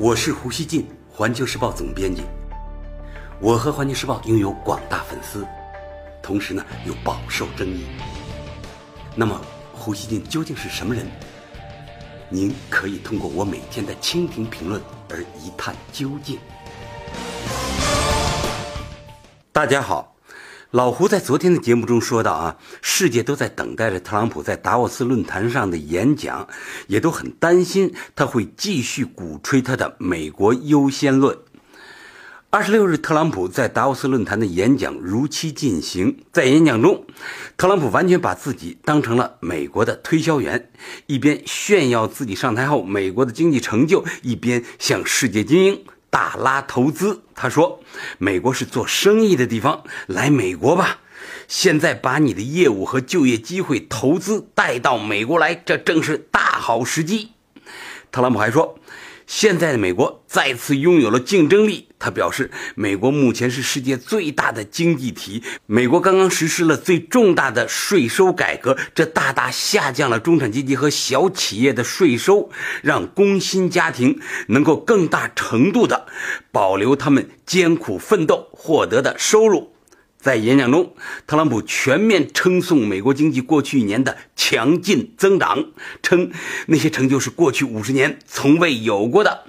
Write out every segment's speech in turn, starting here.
我是胡锡进，环球时报总编辑。我和环球时报拥有广大粉丝，同时呢又饱受争议。那么，胡锡进究竟是什么人？您可以通过我每天的蜻蜓评论而一探究竟。大家好。老胡在昨天的节目中说到啊，世界都在等待着特朗普在达沃斯论坛上的演讲，也都很担心他会继续鼓吹他的美国优先论。二十六日，特朗普在达沃斯论坛的演讲如期进行，在演讲中，特朗普完全把自己当成了美国的推销员，一边炫耀自己上台后美国的经济成就，一边向世界精英。大拉投资，他说：“美国是做生意的地方，来美国吧。现在把你的业务和就业机会、投资带到美国来，这正是大好时机。”特朗普还说。现在的美国再次拥有了竞争力。他表示，美国目前是世界最大的经济体。美国刚刚实施了最重大的税收改革，这大大下降了中产阶级和小企业的税收，让工薪家庭能够更大程度的保留他们艰苦奋斗获得的收入。在演讲中，特朗普全面称颂美国经济过去一年的强劲增长，称那些成就是过去五十年从未有过的。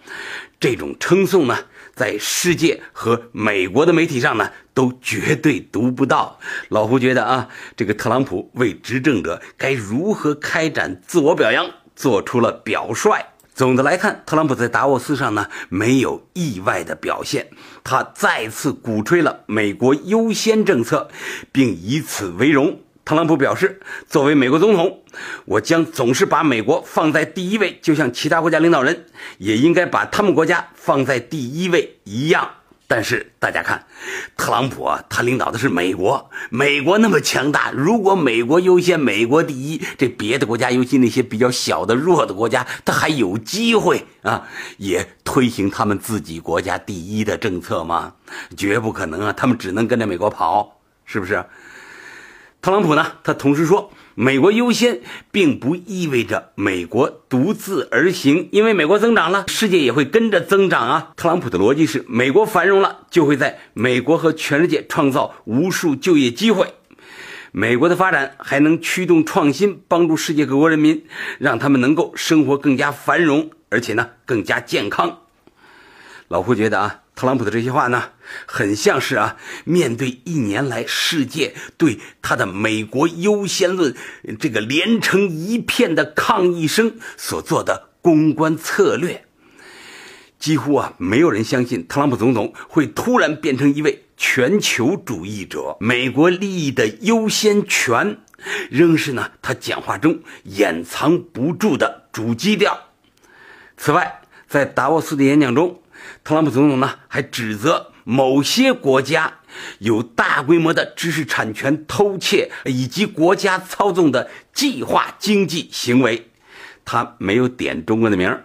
这种称颂呢，在世界和美国的媒体上呢，都绝对读不到。老胡觉得啊，这个特朗普为执政者该如何开展自我表扬做出了表率。总的来看，特朗普在达沃斯上呢没有意外的表现，他再次鼓吹了美国优先政策，并以此为荣。特朗普表示，作为美国总统，我将总是把美国放在第一位，就像其他国家领导人也应该把他们国家放在第一位一样。但是大家看，特朗普啊，他领导的是美国，美国那么强大，如果美国优先，美国第一，这别的国家，尤其那些比较小的、弱的国家，他还有机会啊，也推行他们自己国家第一的政策吗？绝不可能啊，他们只能跟着美国跑，是不是？特朗普呢，他同时说。美国优先并不意味着美国独自而行，因为美国增长了，世界也会跟着增长啊。特朗普的逻辑是：美国繁荣了，就会在美国和全世界创造无数就业机会；美国的发展还能驱动创新，帮助世界各国人民，让他们能够生活更加繁荣，而且呢更加健康。老胡觉得啊。特朗普的这些话呢，很像是啊，面对一年来世界对他的“美国优先论”这个连成一片的抗议声所做的公关策略。几乎啊，没有人相信特朗普总统会突然变成一位全球主义者。美国利益的优先权，仍是呢他讲话中掩藏不住的主基调。此外，在达沃斯的演讲中。特朗普总统呢，还指责某些国家有大规模的知识产权偷窃以及国家操纵的计划经济行为。他没有点中国的名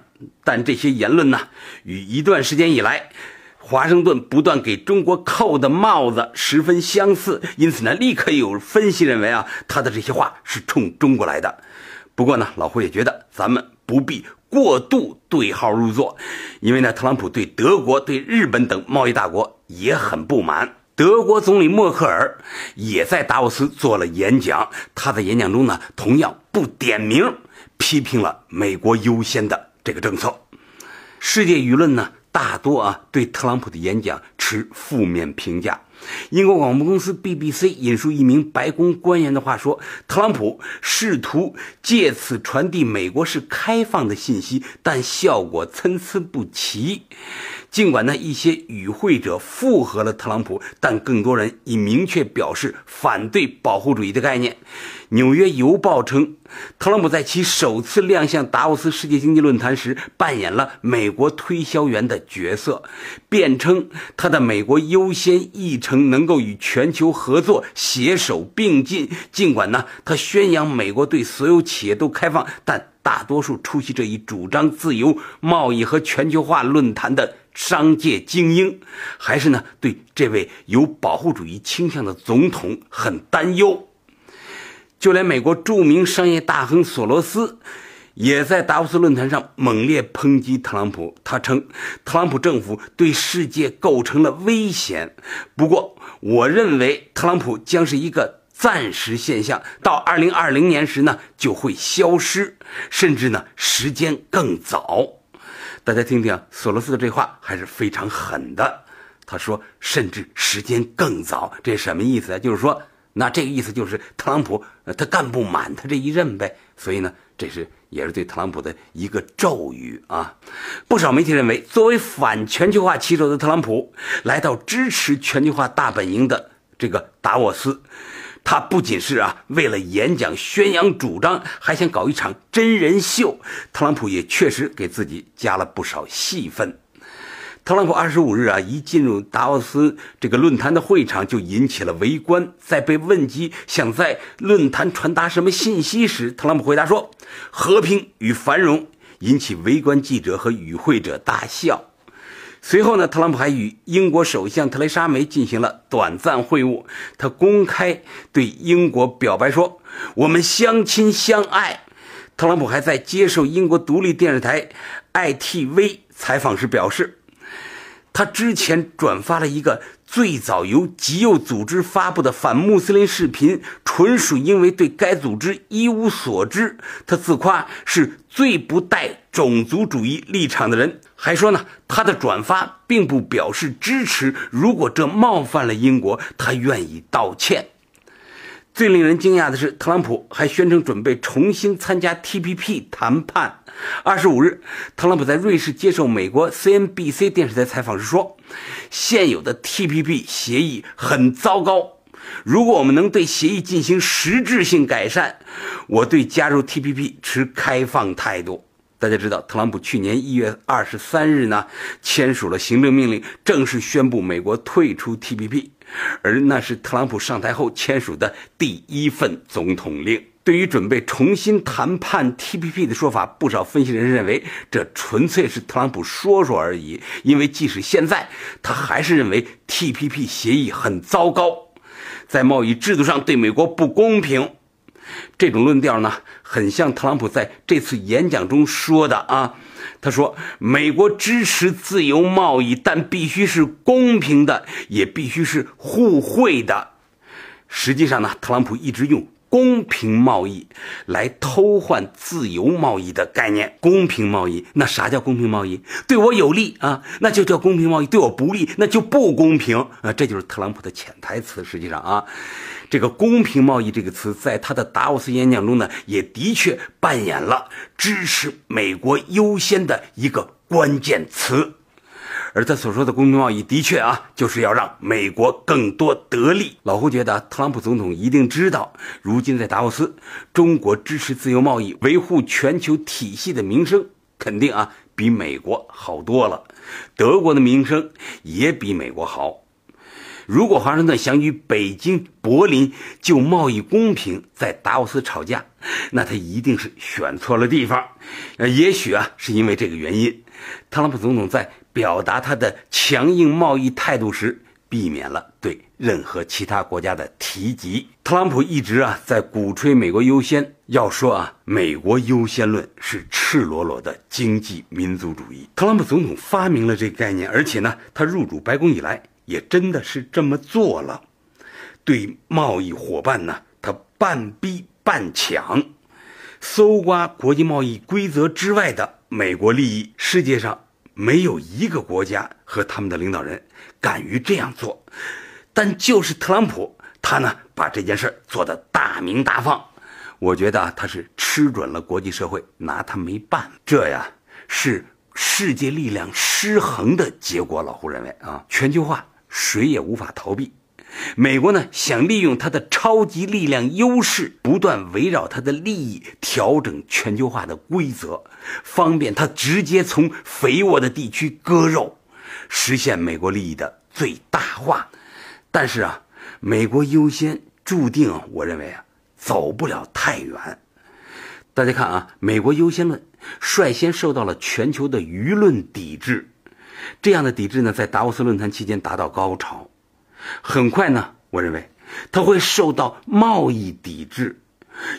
但这些言论呢，与一段时间以来华盛顿不断给中国扣的帽子十分相似。因此呢，立刻有分析认为啊，他的这些话是冲中国来的。不过呢，老胡也觉得咱们不必。过度对号入座，因为呢，特朗普对德国、对日本等贸易大国也很不满。德国总理默克尔也在达沃斯做了演讲，他在演讲中呢，同样不点名批评了美国优先的这个政策。世界舆论呢，大多啊对特朗普的演讲持负面评价。英国广播公司 BBC 引述一名白宫官员的话说：“特朗普试图借此传递美国是开放的信息，但效果参差不齐。尽管呢，一些与会者附和了特朗普，但更多人已明确表示反对保护主义的概念。”《纽约邮报》称，特朗普在其首次亮相达沃斯世界经济论坛时，扮演了美国推销员的角色，辩称他的美国优先议程能够与全球合作携手并进。尽管呢，他宣扬美国对所有企业都开放，但大多数出席这一主张自由贸易和全球化论坛的商界精英，还是呢对这位有保护主义倾向的总统很担忧。就连美国著名商业大亨索罗斯，也在达沃斯论坛上猛烈抨击特朗普。他称，特朗普政府对世界构成了危险。不过，我认为特朗普将是一个暂时现象，到二零二零年时呢就会消失，甚至呢时间更早。大家听听索罗斯的这话还是非常狠的。他说，甚至时间更早，这什么意思啊？就是说。那这个意思就是特朗普，他干不满他这一任呗，所以呢，这是也是对特朗普的一个咒语啊。不少媒体认为，作为反全球化旗手的特朗普来到支持全球化大本营的这个达沃斯，他不仅是啊为了演讲宣扬主张，还想搞一场真人秀。特朗普也确实给自己加了不少戏份。特朗普二十五日啊，一进入达沃斯这个论坛的会场，就引起了围观。在被问及想在论坛传达什么信息时，特朗普回答说：“和平与繁荣”，引起围观记者和与会者大笑。随后呢，特朗普还与英国首相特蕾莎梅进行了短暂会晤。他公开对英国表白说：“我们相亲相爱。”特朗普还在接受英国独立电视台 ITV 采访时表示。他之前转发了一个最早由极右组织发布的反穆斯林视频，纯属因为对该组织一无所知。他自夸是最不带种族主义立场的人，还说呢，他的转发并不表示支持。如果这冒犯了英国，他愿意道歉。最令人惊讶的是，特朗普还宣称准备重新参加 TPP 谈判。二十五日，特朗普在瑞士接受美国 CNBC 电视台采访时说：“现有的 TPP 协议很糟糕。如果我们能对协议进行实质性改善，我对加入 TPP 持开放态度。”大家知道，特朗普去年一月二十三日呢签署了行政命令，正式宣布美国退出 TPP，而那是特朗普上台后签署的第一份总统令。对于准备重新谈判 TPP 的说法，不少分析人认为，这纯粹是特朗普说说而已。因为即使现在，他还是认为 TPP 协议很糟糕，在贸易制度上对美国不公平。这种论调呢，很像特朗普在这次演讲中说的啊。他说：“美国支持自由贸易，但必须是公平的，也必须是互惠的。”实际上呢，特朗普一直用。公平贸易来偷换自由贸易的概念。公平贸易，那啥叫公平贸易？对我有利啊，那就叫公平贸易；对我不利，那就不公平啊。这就是特朗普的潜台词。实际上啊，这个“公平贸易”这个词，在他的达沃斯演讲中呢，也的确扮演了支持美国优先的一个关键词。而他所说的公平贸易，的确啊，就是要让美国更多得利。老胡觉得，特朗普总统一定知道，如今在达沃斯，中国支持自由贸易、维护全球体系的名声，肯定啊比美国好多了。德国的名声也比美国好。如果华盛顿想与北京、柏林就贸易公平在达沃斯吵架，那他一定是选错了地方。呃，也许啊，是因为这个原因，特朗普总统在。表达他的强硬贸易态度时，避免了对任何其他国家的提及。特朗普一直啊在鼓吹美国优先，要说啊美国优先论是赤裸裸的经济民族主义。特朗普总统发明了这个概念，而且呢，他入主白宫以来也真的是这么做了。对贸易伙伴呢，他半逼半抢，搜刮国际贸易规则之外的美国利益。世界上。没有一个国家和他们的领导人敢于这样做，但就是特朗普，他呢把这件事做得大明大放。我觉得他是吃准了国际社会拿他没办法，这呀是世界力量失衡的结果。老胡认为啊，全球化谁也无法逃避。美国呢，想利用它的超级力量优势，不断围绕它的利益调整全球化的规则，方便它直接从肥沃的地区割肉，实现美国利益的最大化。但是啊，美国优先注定，我认为啊，走不了太远。大家看啊，美国优先论率先受到了全球的舆论抵制，这样的抵制呢，在达沃斯论坛期间达到高潮。很快呢，我认为它会受到贸易抵制。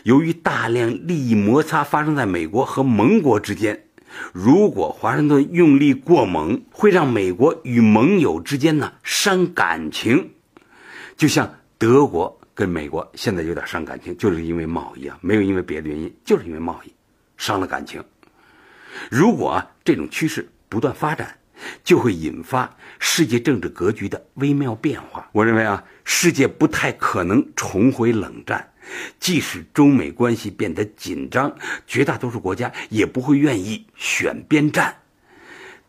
由于大量利益摩擦发生在美国和盟国之间，如果华盛顿用力过猛，会让美国与盟友之间呢伤感情。就像德国跟美国现在有点伤感情，就是因为贸易啊，没有因为别的原因，就是因为贸易伤了感情。如果啊这种趋势不断发展，就会引发世界政治格局的微妙变化。我认为啊，世界不太可能重回冷战。即使中美关系变得紧张，绝大多数国家也不会愿意选边站。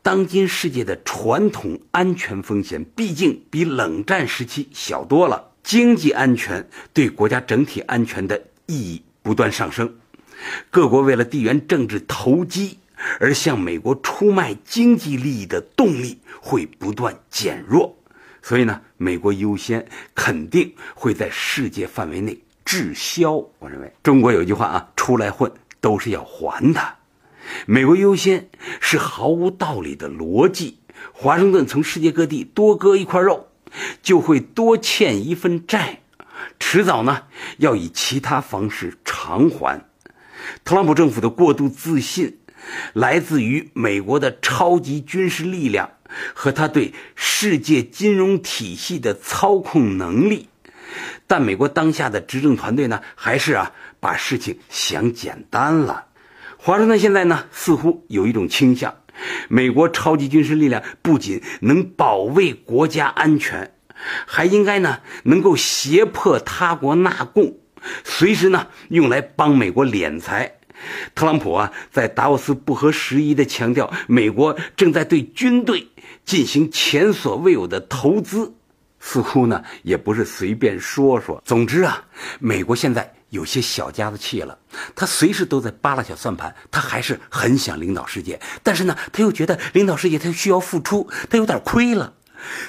当今世界的传统安全风险毕竟比冷战时期小多了，经济安全对国家整体安全的意义不断上升，各国为了地缘政治投机而向美国出卖经济利益的动力会不断减弱，所以呢，美国优先肯定会在世界范围内。滞销，我认为中国有句话啊，出来混都是要还的。美国优先是毫无道理的逻辑。华盛顿从世界各地多割一块肉，就会多欠一份债，迟早呢要以其他方式偿还。特朗普政府的过度自信，来自于美国的超级军事力量和他对世界金融体系的操控能力。但美国当下的执政团队呢，还是啊把事情想简单了。华盛顿现在呢，似乎有一种倾向：美国超级军事力量不仅能保卫国家安全，还应该呢能够胁迫他国纳贡，随时呢用来帮美国敛财。特朗普啊，在达沃斯不合时宜地强调，美国正在对军队进行前所未有的投资。似乎呢也不是随便说说。总之啊，美国现在有些小家子气了，他随时都在扒拉小算盘，他还是很想领导世界，但是呢，他又觉得领导世界他需要付出，他有点亏了。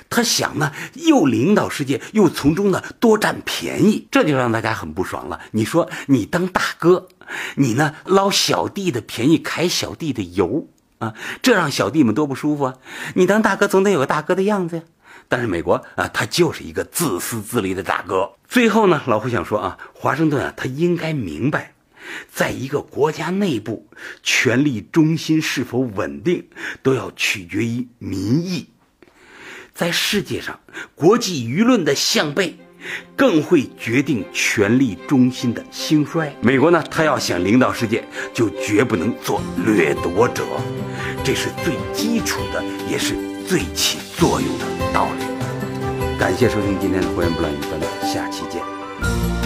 他想呢，又领导世界，又从中呢多占便宜，这就让大家很不爽了。你说你当大哥，你呢捞小弟的便宜，揩小弟的油啊，这让小弟们多不舒服啊！你当大哥总得有个大哥的样子呀。但是美国啊，他就是一个自私自利的大哥。最后呢，老胡想说啊，华盛顿啊，他应该明白，在一个国家内部，权力中心是否稳定，都要取决于民意。在世界上，国际舆论的向背，更会决定权力中心的兴衰。美国呢，他要想领导世界，就绝不能做掠夺者，这是最基础的，也是最起作用的。道理。感谢收听今天的《胡言不乱》，咱们下期见。